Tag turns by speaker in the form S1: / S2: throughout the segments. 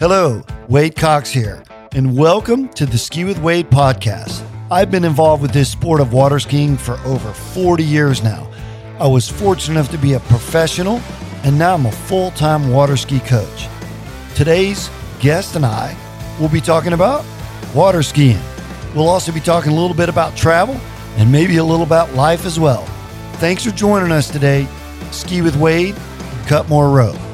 S1: Hello, Wade Cox here, and welcome to the Ski with Wade podcast. I've been involved with this sport of water skiing for over 40 years now. I was fortunate enough to be a professional, and now I'm a full time water ski coach. Today's guest and I will be talking about water skiing. We'll also be talking a little bit about travel and maybe a little about life as well. Thanks for joining us today. Ski with Wade, Cutmore Road.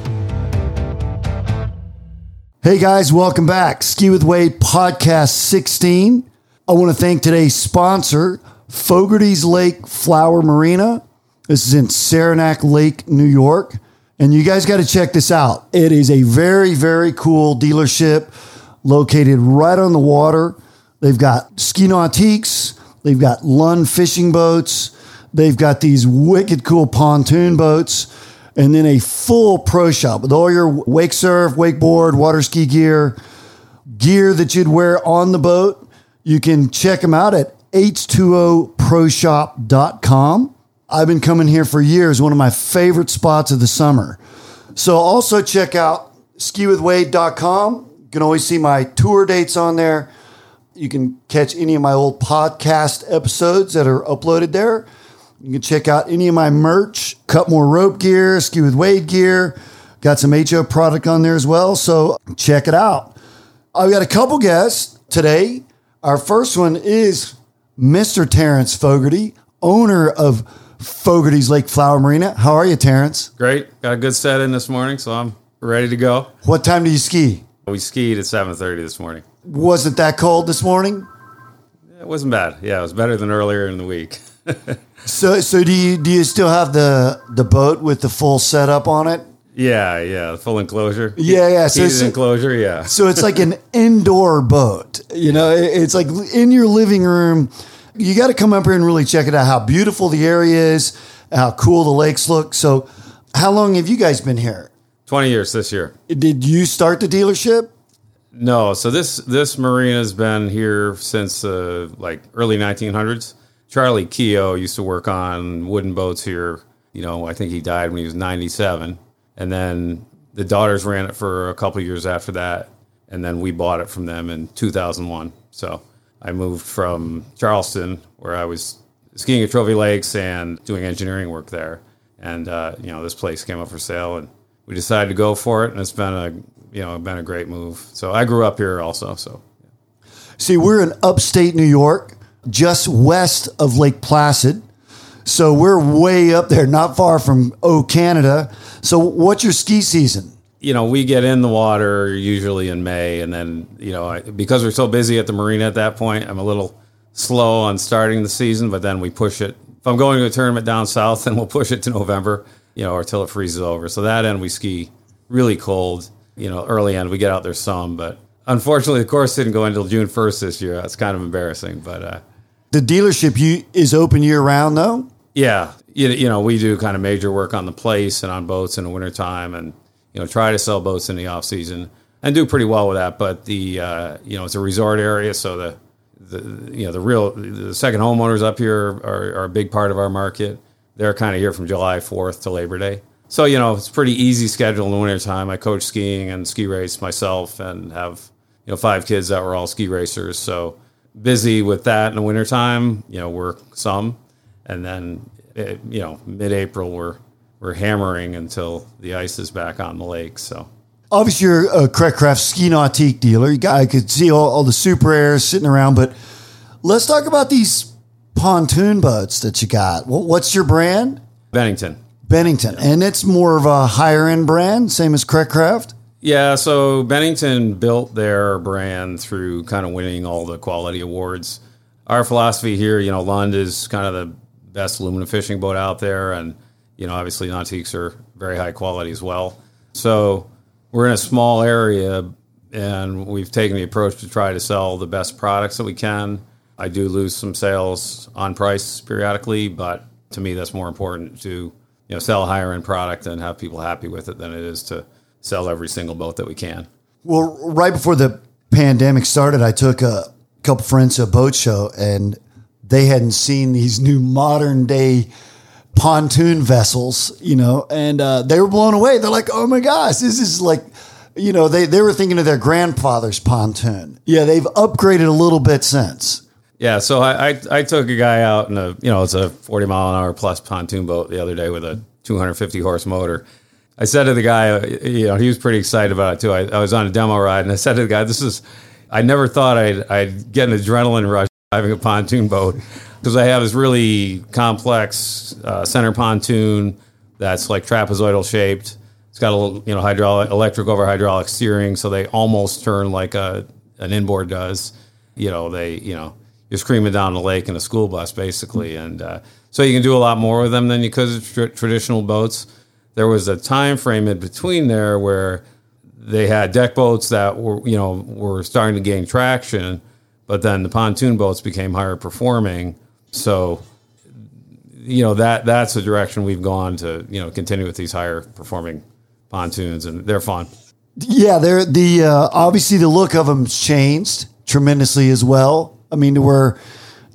S1: Hey guys, welcome back. Ski with Wade podcast 16. I want to thank today's sponsor, Fogarty's Lake Flower Marina. This is in Saranac Lake, New York. And you guys got to check this out. It is a very, very cool dealership located right on the water. They've got ski nautiques, they've got Lund fishing boats, they've got these wicked cool pontoon boats and then a full pro shop with all your wake surf, wakeboard, water ski gear, gear that you'd wear on the boat. You can check them out at h2oproshop.com. I've been coming here for years, one of my favorite spots of the summer. So also check out skiwithwade.com. You can always see my tour dates on there. You can catch any of my old podcast episodes that are uploaded there. You can check out any of my merch, Cutmore rope gear, Ski with Wade gear. Got some HO product on there as well. So check it out. I've got a couple guests today. Our first one is Mr. Terrence Fogarty, owner of Fogarty's Lake Flower Marina. How are you, Terrence?
S2: Great. Got a good set in this morning, so I'm ready to go.
S1: What time do you ski?
S2: We skied at 7:30 this morning.
S1: Wasn't that cold this morning?
S2: It wasn't bad. Yeah, it was better than earlier in the week.
S1: So, so do you do you still have the the boat with the full setup on it?
S2: yeah, yeah, full enclosure.
S1: Yeah, yeah. So,
S2: Heated enclosure. Yeah.
S1: so it's like an indoor boat. You know, it's like in your living room. You got to come up here and really check it out. How beautiful the area is, how cool the lakes look. So, how long have you guys been here?
S2: 20 years this year.
S1: Did you start the dealership?
S2: No, so this this marina's been here since uh, like early 1900s. Charlie Keogh used to work on wooden boats here. You know, I think he died when he was 97, and then the daughters ran it for a couple years after that, and then we bought it from them in 2001. So I moved from Charleston, where I was skiing at Trophy Lakes and doing engineering work there, and uh, you know this place came up for sale, and we decided to go for it, and it's been a you know been a great move. So I grew up here also, so.
S1: See, we're in upstate New York, just west of Lake Placid. So we're way up there, not far from O Canada. So what's your ski season?
S2: you know, we get in the water usually in May, and then you know, I, because we're so busy at the marina at that point, I'm a little slow on starting the season. But then we push it. If I'm going to a tournament down south, then we'll push it to November, you know, or till it freezes over. So that end we ski really cold. You know, early end we get out there some, but unfortunately the course didn't go until June 1st this year. That's kind of embarrassing, but uh,
S1: The dealership you is open year round though.
S2: Yeah, you, you know, we do kind of major work on the place and on boats in the wintertime and, you know, try to sell boats in the off season and do pretty well with that. But the, uh, you know, it's a resort area. So the, the, you know, the real, the second homeowners up here are, are a big part of our market. They're kind of here from July 4th to Labor Day. So, you know, it's pretty easy schedule in the wintertime. I coach skiing and ski race myself and have, you know, five kids that were all ski racers. So busy with that in the wintertime, you know, work some and then it, you know mid-April we're we're hammering until the ice is back on the lake. So
S1: Obviously, you're a Craft ski nautique dealer. You got, I could see all, all the super airs sitting around, but let's talk about these pontoon boats that you got. Wh- What's your brand?
S2: Bennington,
S1: Bennington, and it's more of a higher end brand, same as Craft.
S2: Yeah. So Bennington built their brand through kind of winning all the quality awards. Our philosophy here, you know, Lund is kind of the best aluminum fishing boat out there, and you know, obviously Nautiques are very high quality as well. So we're in a small area, and we've taken the approach to try to sell the best products that we can. I do lose some sales on price periodically, but to me, that's more important to you know sell a higher end product and have people happy with it than it is to sell every single boat that we can.
S1: Well, right before the pandemic started, I took a couple friends to a boat show, and they hadn't seen these new modern day pontoon vessels, you know, and uh, they were blown away. They're like, "Oh my gosh, this is like you know, they, they were thinking of their grandfather's pontoon. Yeah, they've upgraded a little bit since.
S2: Yeah, so I, I, I took a guy out in a you know it's a forty mile an hour plus pontoon boat the other day with a two hundred fifty horse motor. I said to the guy, uh, you know, he was pretty excited about it too. I, I was on a demo ride and I said to the guy, "This is." I never thought I'd, I'd get an adrenaline rush driving a pontoon boat because I have this really complex uh, center pontoon that's like trapezoidal shaped. It's got a little, you know hydraulic electric over hydraulic steering, so they almost turn like a an inboard does. You know, they you know you're screaming down the lake in a school bus basically, and uh, so you can do a lot more with them than you could with tr- traditional boats. There was a time frame in between there where they had deck boats that were you know were starting to gain traction, but then the pontoon boats became higher performing. So you know that that's the direction we've gone to you know continue with these higher performing pontoons, and they're fun.
S1: Yeah, they're the uh, obviously the look of them's changed tremendously as well. I mean, we're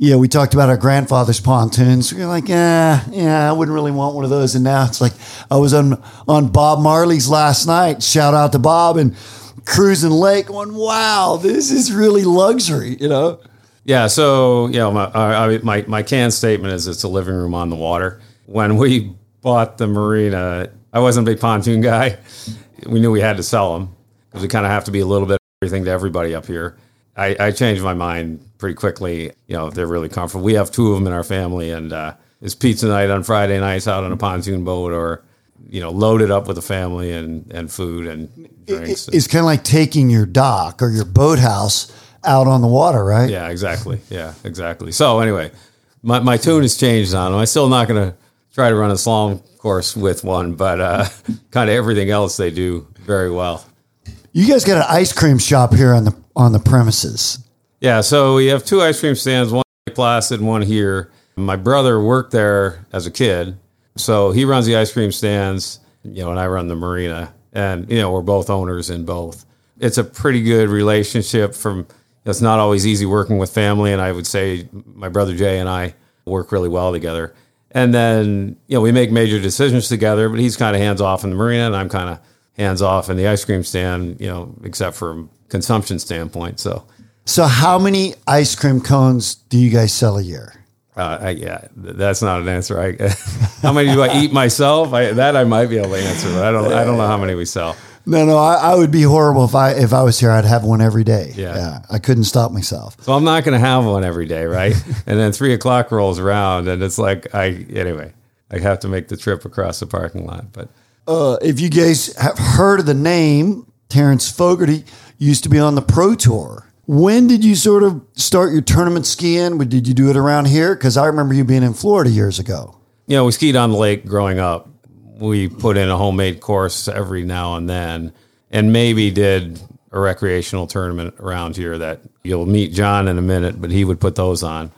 S1: yeah, we talked about our grandfather's pontoons. We're like, yeah, yeah, I wouldn't really want one of those. And now it's like I was on on Bob Marley's last night. Shout out to Bob and cruising lake, going, wow, this is really luxury, you know.
S2: Yeah, so you know, my, I, my my can statement is it's a living room on the water. When we bought the marina, I wasn't a big pontoon guy. We knew we had to sell them because we kind of have to be a little bit everything to everybody up here. I, I changed my mind pretty quickly. You know, they're really comfortable. We have two of them in our family, and uh, it's pizza night on Friday nights out on a pontoon boat, or you know, loaded up with the family and and food and drinks.
S1: It's kind of like taking your dock or your boathouse out on the water, right?
S2: Yeah, exactly. Yeah, exactly. So anyway, my, my tune has changed on them. I'm still not going to try to run a slalom course with one, but uh, kind of everything else they do very well.
S1: You guys got an ice cream shop here on the on the premises.
S2: Yeah, so we have two ice cream stands, one in Placid, one here. My brother worked there as a kid, so he runs the ice cream stands, you know, and I run the marina, and you know we're both owners in both. It's a pretty good relationship from it's not always easy working with family, and I would say my brother Jay and I work really well together. And then you know we make major decisions together, but he's kind of hands off in the marina, and I'm kind of hands off in the ice cream stand. You know, except from consumption standpoint. So,
S1: so how many ice cream cones do you guys sell a year?
S2: Uh, I, yeah, that's not an answer. I, how many do I eat myself? I, that I might be able to answer, but I don't. I don't know how many we sell.
S1: No, no, I, I, would be horrible if I if I was here. I'd have one every day. Yeah, yeah I couldn't stop myself.
S2: So I'm not going to have one every day, right? and then three o'clock rolls around, and it's like I anyway. I have to make the trip across the parking lot. But
S1: uh, if you guys have heard of the name Terrence Fogarty, used to be on the Pro Tour. When did you sort of start your tournament skiing? Did you do it around here? Because I remember you being in Florida years ago.
S2: You know, we skied on the lake growing up we put in a homemade course every now and then, and maybe did a recreational tournament around here that you'll meet John in a minute, but he would put those on.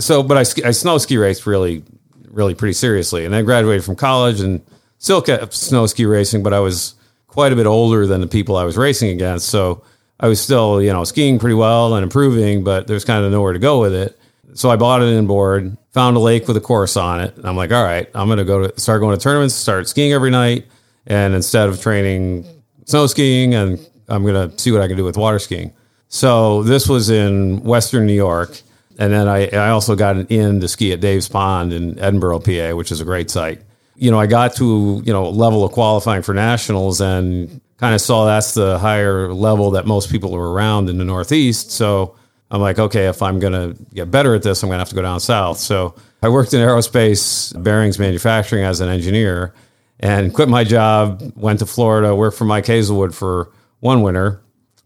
S2: So, but I, I snow ski raced really, really pretty seriously, and I graduated from college and still kept snow ski racing, but I was quite a bit older than the people I was racing against, so I was still, you know, skiing pretty well and improving, but there's kind of nowhere to go with it. So I bought an inboard, found a lake with a course on it. And I'm like, all right, I'm going to go to start going to tournaments, start skiing every night. And instead of training snow skiing, and I'm going to see what I can do with water skiing. So this was in Western New York. And then I, I also got an in to ski at Dave's Pond in Edinboro, PA, which is a great site. You know, I got to, you know, level of qualifying for nationals and kind of saw that's the higher level that most people are around in the Northeast. So I'm like, okay, if I'm going to get better at this, I'm going to have to go down south. So I worked in aerospace bearings manufacturing as an engineer and quit my job, went to Florida, worked for Mike Hazelwood for one winter.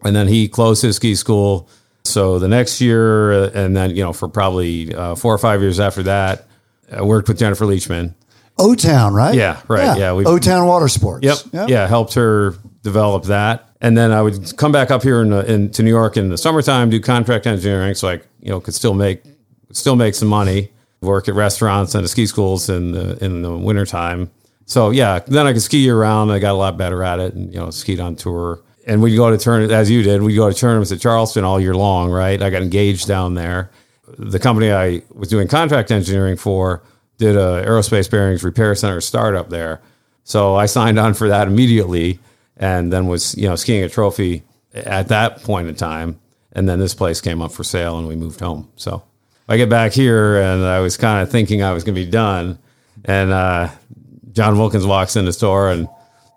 S2: And then he closed his ski school. So the next year, and then, you know, for probably uh, four or five years after that, I worked with Jennifer Leachman.
S1: O Town, right?
S2: Yeah, right. Yeah.
S1: yeah O Town Water Sports.
S2: Yep. yep. Yeah. Helped her develop that and then I would come back up here in, the, in, to New York in the summertime, do contract engineering, so I you know could still make still make some money, work at restaurants and at ski schools in the in the wintertime. So yeah, then I could ski year round. I got a lot better at it, and you know skied on tour. And we go to turn as you did. We go to tournaments at Charleston all year long, right? I got engaged down there. The company I was doing contract engineering for did a aerospace bearings repair center startup there. So I signed on for that immediately and then was you know skiing a trophy at that point in time. And then this place came up for sale, and we moved home. So I get back here, and I was kind of thinking I was going to be done, and uh, John Wilkins walks in the store and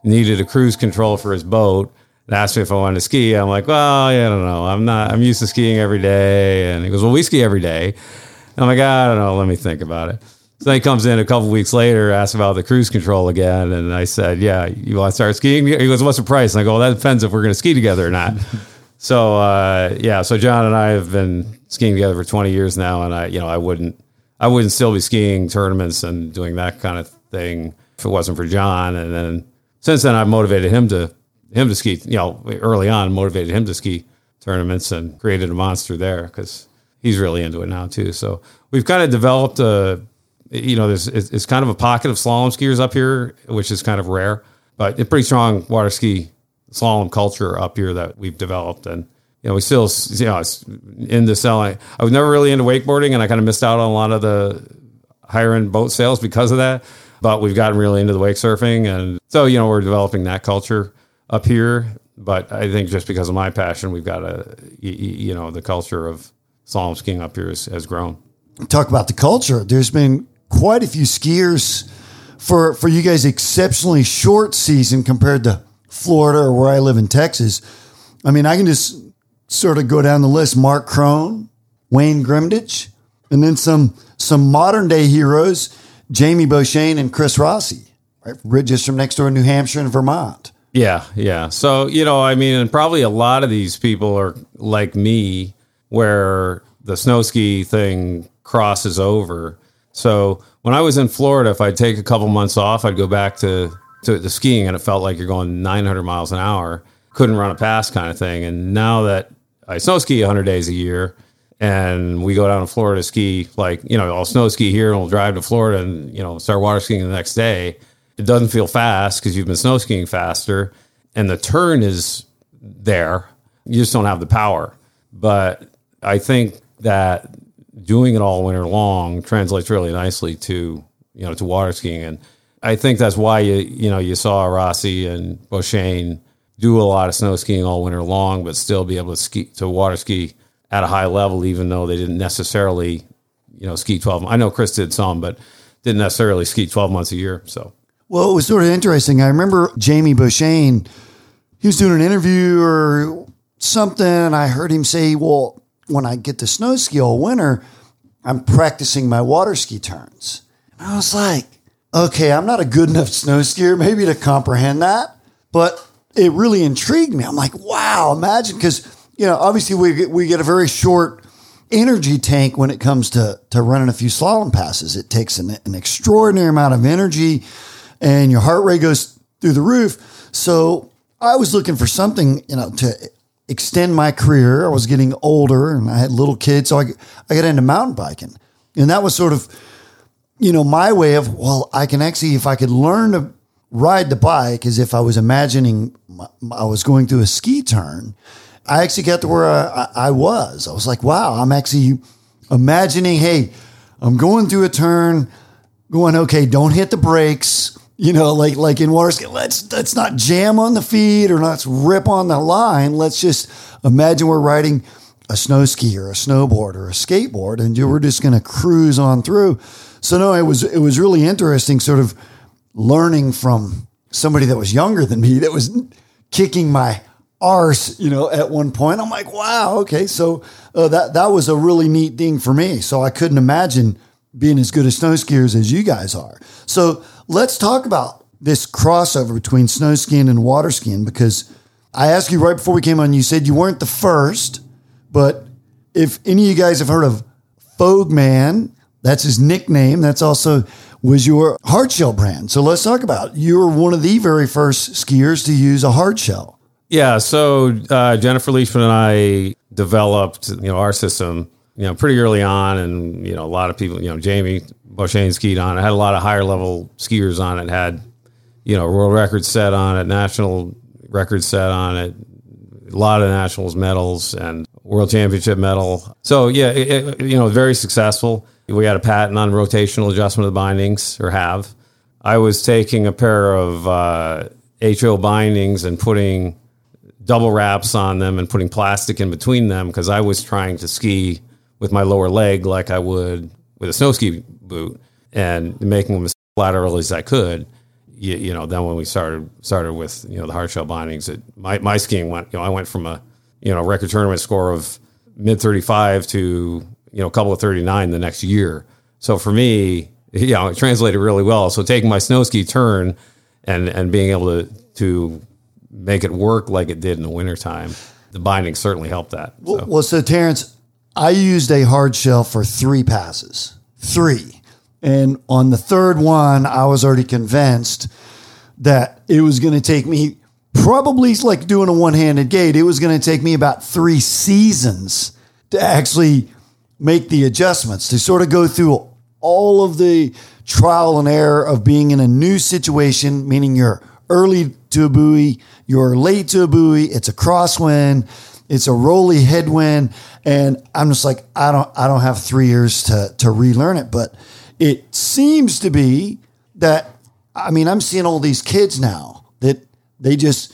S2: needed a cruise control for his boat. And asked me if I wanted to ski. I'm like, well, yeah, I don't know. I'm not. I'm used to skiing every day. And he goes, well, we ski every day. I'm like, I don't know. Let me think about it. So he comes in a couple weeks later, asks about the cruise control again, and I said, "Yeah, you want to start skiing?" He goes, "What's the price?" And I go, "Well, that depends if we're going to ski together or not." so uh, yeah, so John and I have been skiing together for 20 years now, and I, you know, I wouldn't, I wouldn't still be skiing tournaments and doing that kind of thing if it wasn't for John. And then since then, I've motivated him to him to ski. You know, early on, motivated him to ski tournaments and created a monster there because he's really into it now too. So we've kind of developed a you know, there's it's, it's kind of a pocket of slalom skiers up here, which is kind of rare, but a pretty strong water ski slalom culture up here that we've developed. And, you know, we still, you know, it's into selling. I was never really into wakeboarding and I kind of missed out on a lot of the higher end boat sales because of that. But we've gotten really into the wake surfing. And so, you know, we're developing that culture up here. But I think just because of my passion, we've got a, you know, the culture of slalom skiing up here has, has grown.
S1: Talk about the culture. There's been quite a few skiers for for you guys exceptionally short season compared to Florida or where I live in Texas. I mean, I can just sort of go down the list: Mark Crone, Wayne Grimditch, and then some some modern day heroes: Jamie Beauchesne and Chris Rossi, right? Just from next door in New Hampshire and Vermont.
S2: Yeah, yeah. So you know, I mean, and probably a lot of these people are like me, where the snow ski thing crosses over so when I was in Florida, if I'd take a couple months off, I'd go back to, to the skiing and it felt like you're going 900 miles an hour, couldn't run a pass kind of thing. And now that I snow ski 100 days a year and we go down to Florida to ski, like, you know, I'll snow ski here and we'll drive to Florida and, you know, start water skiing the next day. It doesn't feel fast because you've been snow skiing faster and the turn is there. You just don't have the power. But I think that doing it all winter long translates really nicely to you know to water skiing, and I think that's why you you know you saw Rossi and Beauchesne do a lot of snow skiing all winter long, but still be able to ski to water ski at a high level, even though they didn't necessarily you know ski twelve. I know Chris did some, but didn't necessarily ski twelve months a year. So
S1: well, it was sort of interesting. I remember Jamie Beauchesne. He was doing an interview or something, and I heard him say, "Well, when I get to snow ski all winter, I'm practicing my water ski turns. And I was like, okay, I'm not a good enough snow skier maybe to comprehend that, but it really intrigued me. I'm like, wow, imagine because you know obviously we get, we get a very short energy tank when it comes to to running a few slalom passes. It takes an, an extraordinary amount of energy, and your heart rate goes through the roof. So I was looking for something you know to extend my career. I was getting older and I had little kids. So I, I got into mountain biking. And that was sort of, you know, my way of, well, I can actually, if I could learn to ride the bike as if I was imagining I was going through a ski turn, I actually got to where I, I was. I was like, wow, I'm actually imagining, hey, I'm going through a turn, going, okay, don't hit the brakes you know, like like in water ski, let's let's not jam on the feet or let's rip on the line. Let's just imagine we're riding a snow ski or a snowboard or a skateboard, and we're just going to cruise on through. So no, it was it was really interesting, sort of learning from somebody that was younger than me that was kicking my arse, you know, at one point. I'm like, wow, okay, so uh, that that was a really neat thing for me. So I couldn't imagine being as good as snow skiers as you guys are. So let's talk about this crossover between snow skiing and water skiing because I asked you right before we came on, you said you weren't the first, but if any of you guys have heard of Fogman, that's his nickname. That's also was your hardshell brand. So let's talk about it. you were one of the very first skiers to use a hardshell.
S2: Yeah. So uh, Jennifer Leachman and I developed you know our system you know pretty early on, and you know a lot of people you know Jamie Beauchesne skied on it. Had a lot of higher level skiers on it. Had you know world records set on it, national records set on it, a lot of nationals medals and world championship medal. So yeah, it, you know very successful. We had a patent on rotational adjustment of the bindings, or have. I was taking a pair of uh, HO bindings and putting double wraps on them and putting plastic in between them because I was trying to ski with my lower leg like I would with a snow ski boot and making them as lateral as I could. You, you, know, then when we started started with you know the hard shell bindings, it, my my skiing went. You know, I went from a you know record tournament score of mid thirty five to you know a couple of thirty nine the next year. So for me, you know, it translated really well. So taking my snow ski turn and and being able to to make it work like it did in the wintertime, the binding certainly helped that.
S1: So. Well, well, so Terrence, I used a hard shell for three passes, three. And on the third one, I was already convinced that it was going to take me probably like doing a one handed gate. It was going to take me about three seasons to actually make the adjustments, to sort of go through all of the trial and error of being in a new situation, meaning you're early to a buoy, you're late to a buoy, it's a crosswind, it's a roly headwind, and I'm just like, I don't, I don't have three years to to relearn it, but it seems to be that, I mean, I'm seeing all these kids now that they just,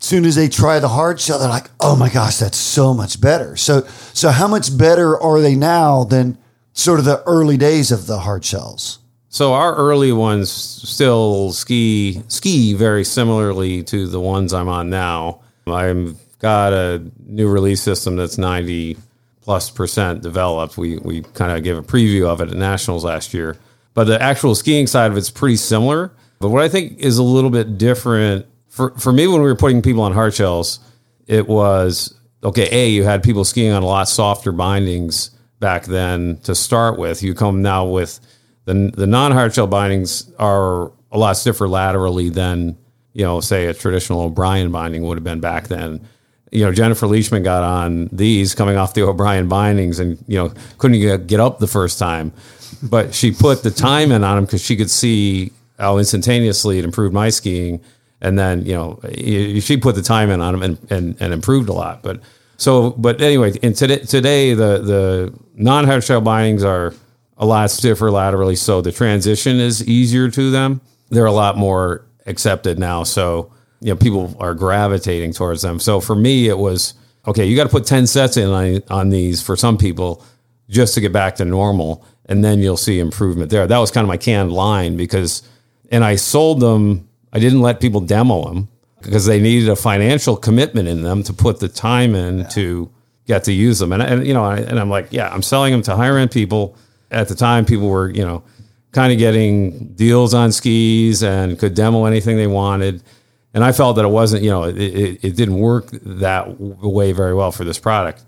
S1: as soon as they try the hard shell, they're like, oh my gosh, that's so much better. So, so how much better are they now than sort of the early days of the hard shells?
S2: So our early ones still ski ski very similarly to the ones I'm on now. I've got a new release system that's 90 plus percent developed. We we kind of gave a preview of it at nationals last year. But the actual skiing side of it's pretty similar. But what I think is a little bit different for for me when we were putting people on hard shells, it was okay, A, you had people skiing on a lot softer bindings back then to start with. You come now with the the non hard shell bindings are a lot stiffer laterally than you know, say a traditional O'Brien binding would have been back then. You know, Jennifer Leachman got on these coming off the O'Brien bindings, and you know couldn't get, up the first time, but she put the time in on them because she could see how instantaneously it improved my skiing. And then you know she put the time in on them and, and, and improved a lot. But so, but anyway, in today, today the the non hard shell bindings are a lot stiffer laterally, so the transition is easier to them. They're a lot more accepted now, so you know people are gravitating towards them. So for me, it was okay. You got to put ten sets in on, on these for some people just to get back to normal, and then you'll see improvement there. That was kind of my canned line because, and I sold them. I didn't let people demo them because they needed a financial commitment in them to put the time in yeah. to get to use them. And, and you know, and I'm like, yeah, I'm selling them to higher end people at the time people were, you know, kind of getting deals on skis and could demo anything they wanted. And I felt that it wasn't, you know, it, it, it didn't work that way very well for this product.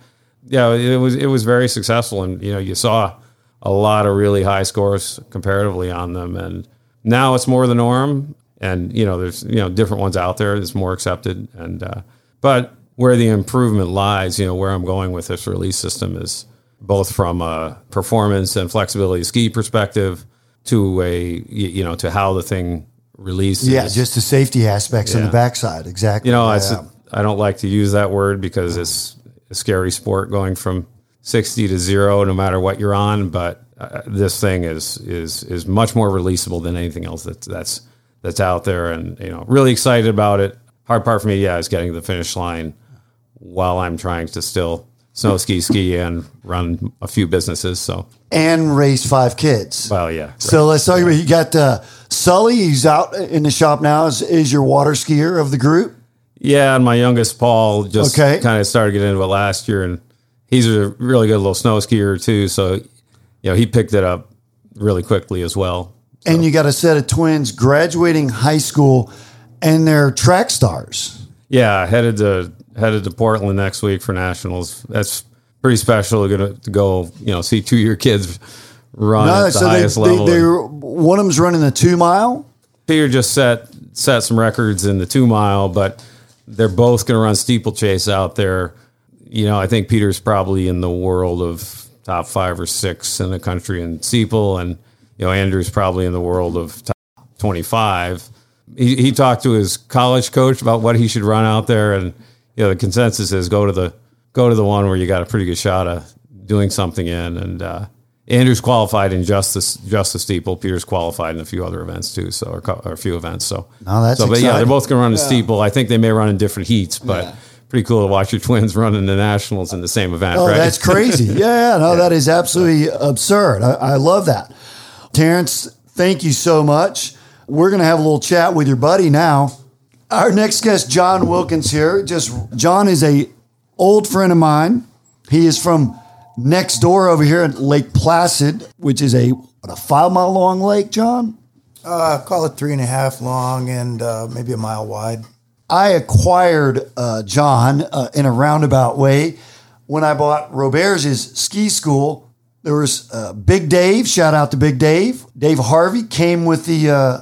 S2: Yeah, it was it was very successful, and you know, you saw a lot of really high scores comparatively on them. And now it's more the norm, and you know, there's you know different ones out there that's more accepted. And uh, but where the improvement lies, you know, where I'm going with this release system is both from a performance and flexibility ski perspective to a you know to how the thing releases.
S1: Yeah, just the safety aspects yeah. on the backside. Exactly.
S2: You know, yeah. I don't like to use that word because it's a scary sport going from sixty to zero, no matter what you're on. But uh, this thing is is is much more releasable than anything else that's that's that's out there, and you know, really excited about it. Hard part for me, yeah, is getting to the finish line while I'm trying to still snow ski, ski, and run a few businesses. So
S1: and raise five kids.
S2: Well, yeah. Right.
S1: So let's talk about you got uh, Sully. He's out in the shop now. Is, is your water skier of the group?
S2: Yeah, and my youngest Paul just okay. kind of started getting into it last year, and he's a really good little snow skier too. So you know he picked it up really quickly as well.
S1: So. And you got a set of twins graduating high school, and they're track stars.
S2: Yeah, headed to headed to Portland next week for nationals. That's pretty special. Going to go, you know, see two year kids run no, at the so highest
S1: they,
S2: level.
S1: They, one of them's running the two mile.
S2: Peter just set set some records in the two mile, but they're both going to run steeplechase out there. You know, I think Peter's probably in the world of top five or six in the country in steeple, and you know, Andrew's probably in the world of top twenty five. He, he talked to his college coach about what he should run out there, and you know, the consensus is go to the go to the one where you got a pretty good shot of doing something in. And uh, Andrew's qualified in just the, just the steeple. Peter's qualified in a few other events too, so or, or a few events. So,
S1: Oh, that's
S2: so, but yeah, they're both going to run the steeple. I think they may run in different heats, but
S3: Yeah.
S2: pretty cool to watch your twins running the nationals in the same event.
S1: Oh,
S2: right?
S1: that's crazy. Yeah, yeah, no, that is absolutely absurd. I, I love that. Terrence, thank you so much. We're going to have a little chat with your buddy now. Our next guest, John Wilkins here. Just John is a old friend of mine. He is from next door over here at Lake Placid, which is a what, a five mile long lake, John.
S3: Uh, call it three and a half long and uh, maybe a mile wide.
S1: I acquired uh, John uh, in a roundabout way when I bought Roberts' ski school. There was uh, Big Dave, shout out to Big Dave. Dave Harvey came with the uh,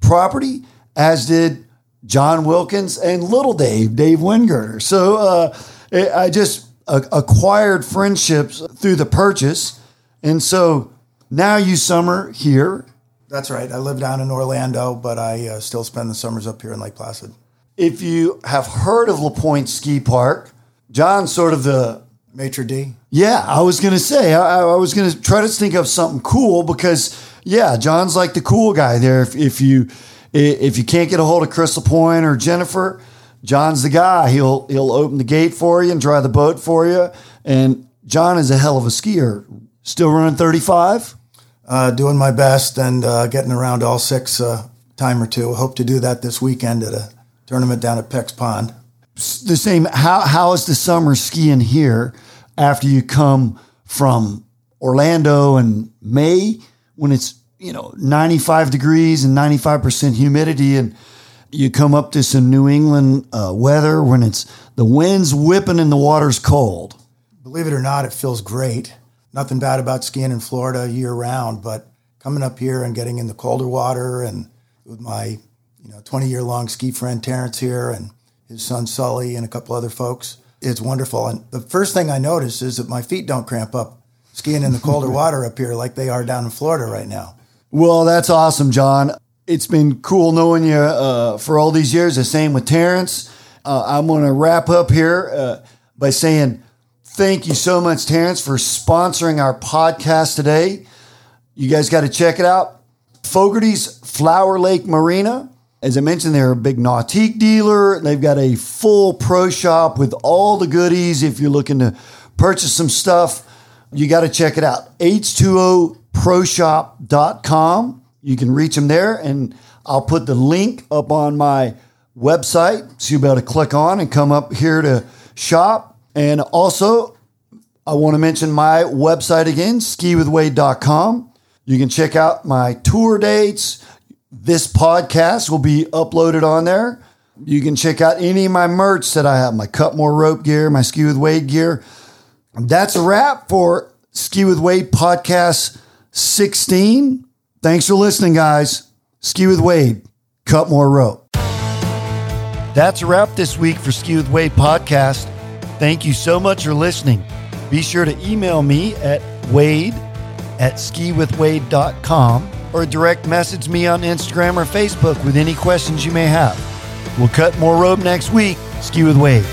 S1: property, as did John Wilkins and Little Dave, Dave Wingirter. So uh, I just acquired friendships through the purchase. And so now you summer here.
S3: That's right. I live down in Orlando, but I uh, still spend the summers up here in Lake Placid.
S1: If you have heard of LaPointe Ski Park, John's sort of the
S3: Maitre D.
S1: Yeah, I was gonna say I, I was gonna try to think of something cool because yeah, John's like the cool guy there. If, if you if you can't get a hold of Crystal Point or Jennifer, John's the guy. He'll he'll open the gate for you and dry the boat for you. And John is a hell of a skier. Still running thirty five.
S3: Uh, doing my best and uh, getting around all six uh, time or two. Hope to do that this weekend at a tournament down at Peck's Pond.
S1: The same. How how is the summer skiing here after you come from Orlando in May when it's you know ninety five degrees and ninety five percent humidity and you come up to some New England uh, weather when it's the wind's whipping and the water's cold.
S3: Believe it or not, it feels great. Nothing bad about skiing in Florida year round, but coming up here and getting in the colder water and with my you know 20 year long ski friend Terrence here and his son Sully and a couple other folks, it's wonderful. And the first thing I notice is that my feet don't cramp up skiing in the colder water up here like they are down in Florida right now.
S1: Well, that's awesome, John. It's been cool knowing you uh, for all these years. The same with Terrence. Uh, I'm going to wrap up here uh, by saying thank you so much, Terrence, for sponsoring our podcast today. You guys got to check it out. Fogarty's Flower Lake Marina. As I mentioned, they're a big nautique dealer. They've got a full pro shop with all the goodies. If you're looking to purchase some stuff, you got to check it out. H2OProshop.com. You can reach them there, and I'll put the link up on my website so you'll be able to click on and come up here to shop. And also, I want to mention my website again, skiwithwade.com. You can check out my tour dates. This podcast will be uploaded on there. You can check out any of my merch that I have, my Cut More Rope gear, my Ski with Wade gear. That's a wrap for Ski with Wade podcast 16. Thanks for listening, guys. Ski with Wade, cut more rope. That's a wrap this week for Ski with Wade podcast. Thank you so much for listening. Be sure to email me at wade at skiwithwade.com or direct message me on Instagram or Facebook with any questions you may have. We'll cut more rope next week. Ski with Wade.